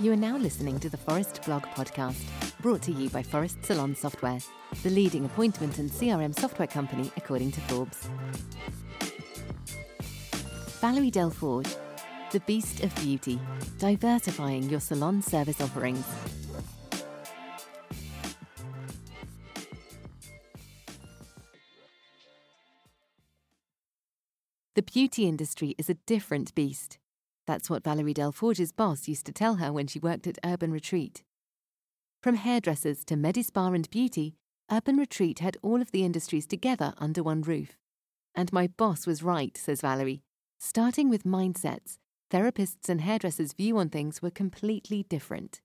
You are now listening to the Phorest Blog podcast, brought to you by Phorest Salon Software, the leading appointment and CRM software company according to Forbes. Valerie Delforge, the beast of beauty, diversifying your salon service offerings. The beauty industry is a different beast. That's what Valerie Delforge's boss used to tell her when she worked at Urban Retreat. From hairdressers to Medispa and beauty, Urban Retreat had all of the industries together under one roof. And my boss was right, says Valerie. Starting with mindsets, therapists and hairdressers' view on things were completely different.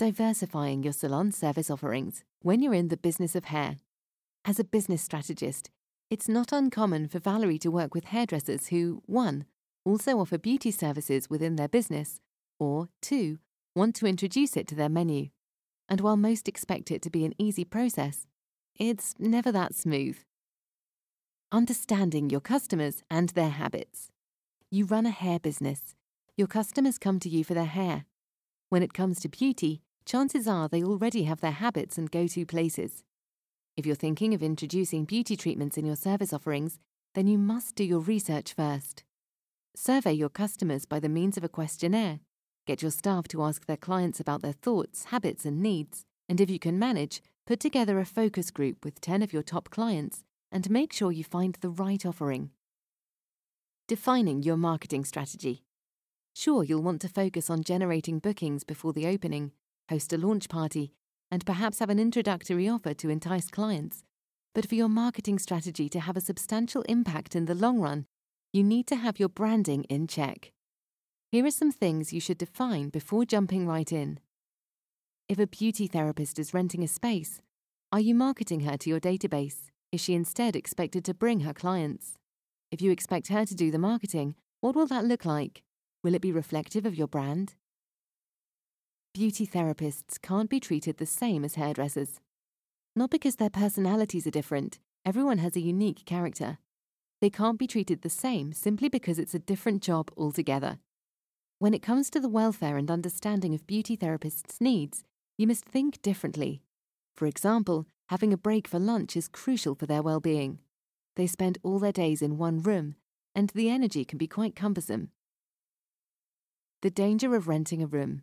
Diversifying your salon service offerings when you're in the business of hair. As a business strategist, it's not uncommon for Valerie to work with hairdressers who, 1. Also offer beauty services within their business, or 2. want to introduce it to their menu. And while most expect it to be an easy process, it's never that smooth. Understanding your customers and their habits. You run a hair business. Your customers come to you for their hair. When it comes to beauty, chances are they already have their habits and go to places. If you're thinking of introducing beauty treatments in your service offerings, then you must do your research first. Survey your customers by the means of a questionnaire. Get your staff to ask their clients about their thoughts, habits, and needs. And if you can manage, put together a focus group with 10 of your top clients and make sure you find the right offering. Defining your marketing strategy. Sure, you'll want to focus on generating bookings before the opening, host a launch party, and perhaps have an introductory offer to entice clients. But for your marketing strategy to have a substantial impact in the long run, you need to have your branding in check. Here are some things you should define before jumping right in. If a beauty therapist is renting a space, are you marketing her to your database? Is she instead expected to bring her clients? If you expect her to do the marketing, what will that look like? Will it be reflective of your brand? beauty therapists can't be treated the same as hairdressers. Not because their personalities are different, everyone has a unique character. They can't be treated the same simply because it's a different job altogether. When it comes to the welfare and understanding of beauty therapists' needs, you must think differently. For example, having a break for lunch is crucial for their well being. They spend all their days in one room, and the energy can be quite cumbersome. The danger of renting a room.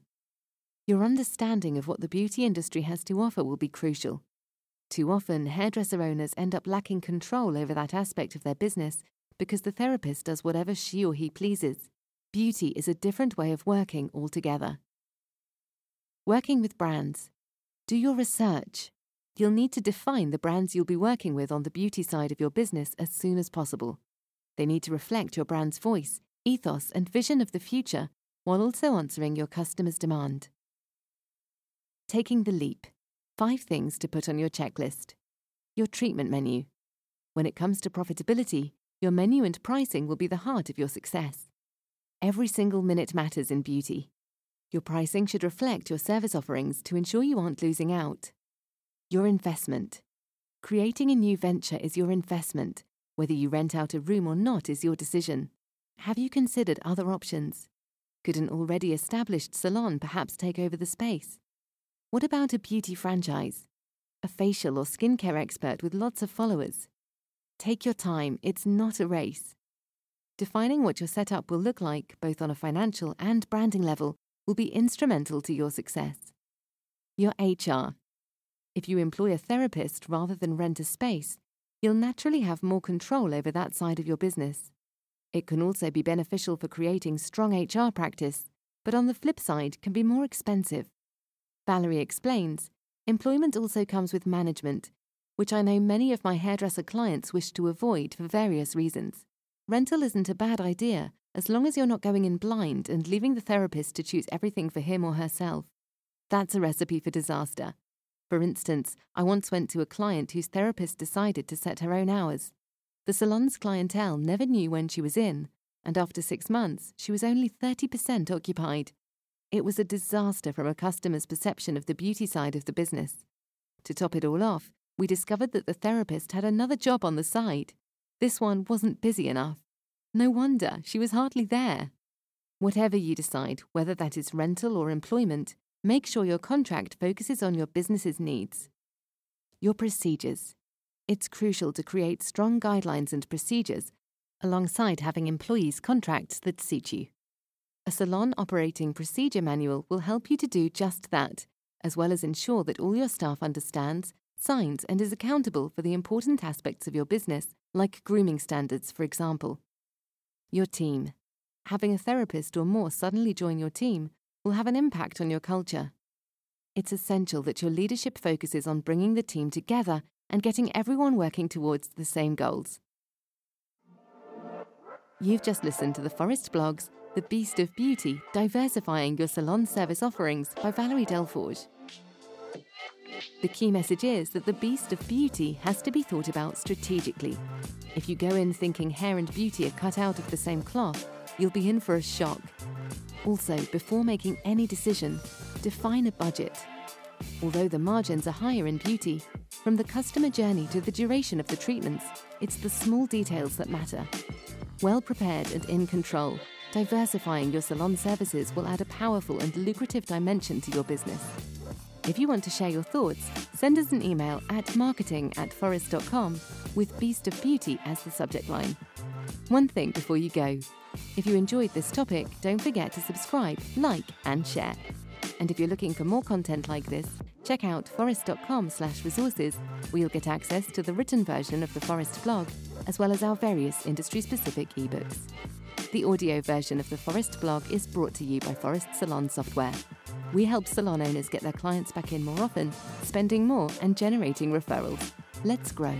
Your understanding of what the beauty industry has to offer will be crucial. Too often, hairdresser owners end up lacking control over that aspect of their business because the therapist does whatever she or he pleases. Beauty is a different way of working altogether. Working with brands. Do your research. You'll need to define the brands you'll be working with on the beauty side of your business as soon as possible. They need to reflect your brand's voice, ethos, and vision of the future while also answering your customers' demand. Taking the leap. Five things to put on your checklist. Your treatment menu. When it comes to profitability, your menu and pricing will be the heart of your success. Every single minute matters in beauty. Your pricing should reflect your service offerings to ensure you aren't losing out. Your investment. Creating a new venture is your investment. Whether you rent out a room or not is your decision. Have you considered other options? Could an already established salon perhaps take over the space? What about a beauty franchise? A facial or skincare expert with lots of followers? Take your time, it's not a race. Defining what your setup will look like, both on a financial and branding level, will be instrumental to your success. Your HR. If you employ a therapist rather than rent a space, you'll naturally have more control over that side of your business. It can also be beneficial for creating strong HR practice, but on the flip side, can be more expensive. Valerie explains, employment also comes with management, which I know many of my hairdresser clients wish to avoid for various reasons. Rental isn't a bad idea as long as you're not going in blind and leaving the therapist to choose everything for him or herself. That's a recipe for disaster. For instance, I once went to a client whose therapist decided to set her own hours. The salon's clientele never knew when she was in, and after six months, she was only 30% occupied. It was a disaster from a customer's perception of the beauty side of the business. To top it all off, we discovered that the therapist had another job on the side. This one wasn't busy enough. No wonder, she was hardly there. Whatever you decide, whether that is rental or employment, make sure your contract focuses on your business's needs. Your procedures. It's crucial to create strong guidelines and procedures alongside having employees' contracts that suit you. A salon operating procedure manual will help you to do just that, as well as ensure that all your staff understands, signs, and is accountable for the important aspects of your business, like grooming standards, for example. Your team. Having a therapist or more suddenly join your team will have an impact on your culture. It's essential that your leadership focuses on bringing the team together and getting everyone working towards the same goals. You've just listened to the Phorest Blogs The Beast of Beauty Diversifying Your Salon Service Offerings by Valerie Delforge. The key message is that the beast of beauty has to be thought about strategically. If you go in thinking hair and beauty are cut out of the same cloth, you'll be in for a shock. Also, before making any decision, define a budget. Although the margins are higher in beauty, from the customer journey to the duration of the treatments, it's the small details that matter. Well prepared and in control, diversifying your salon services will add a powerful and lucrative dimension to your business. If you want to share your thoughts, send us an email at marketing at phorest.com with Beast of Beauty as the subject line. One thing before you go if you enjoyed this topic, don't forget to subscribe, like, and share. And if you're looking for more content like this, check out phorest.com slash resources where you'll get access to the written version of the Phorest blog, as well as our various industry-specific ebooks. The audio version of the Phorest blog is brought to you by Phorest Salon Software. We help salon owners get their clients back in more often, spending more and generating referrals. Let's grow.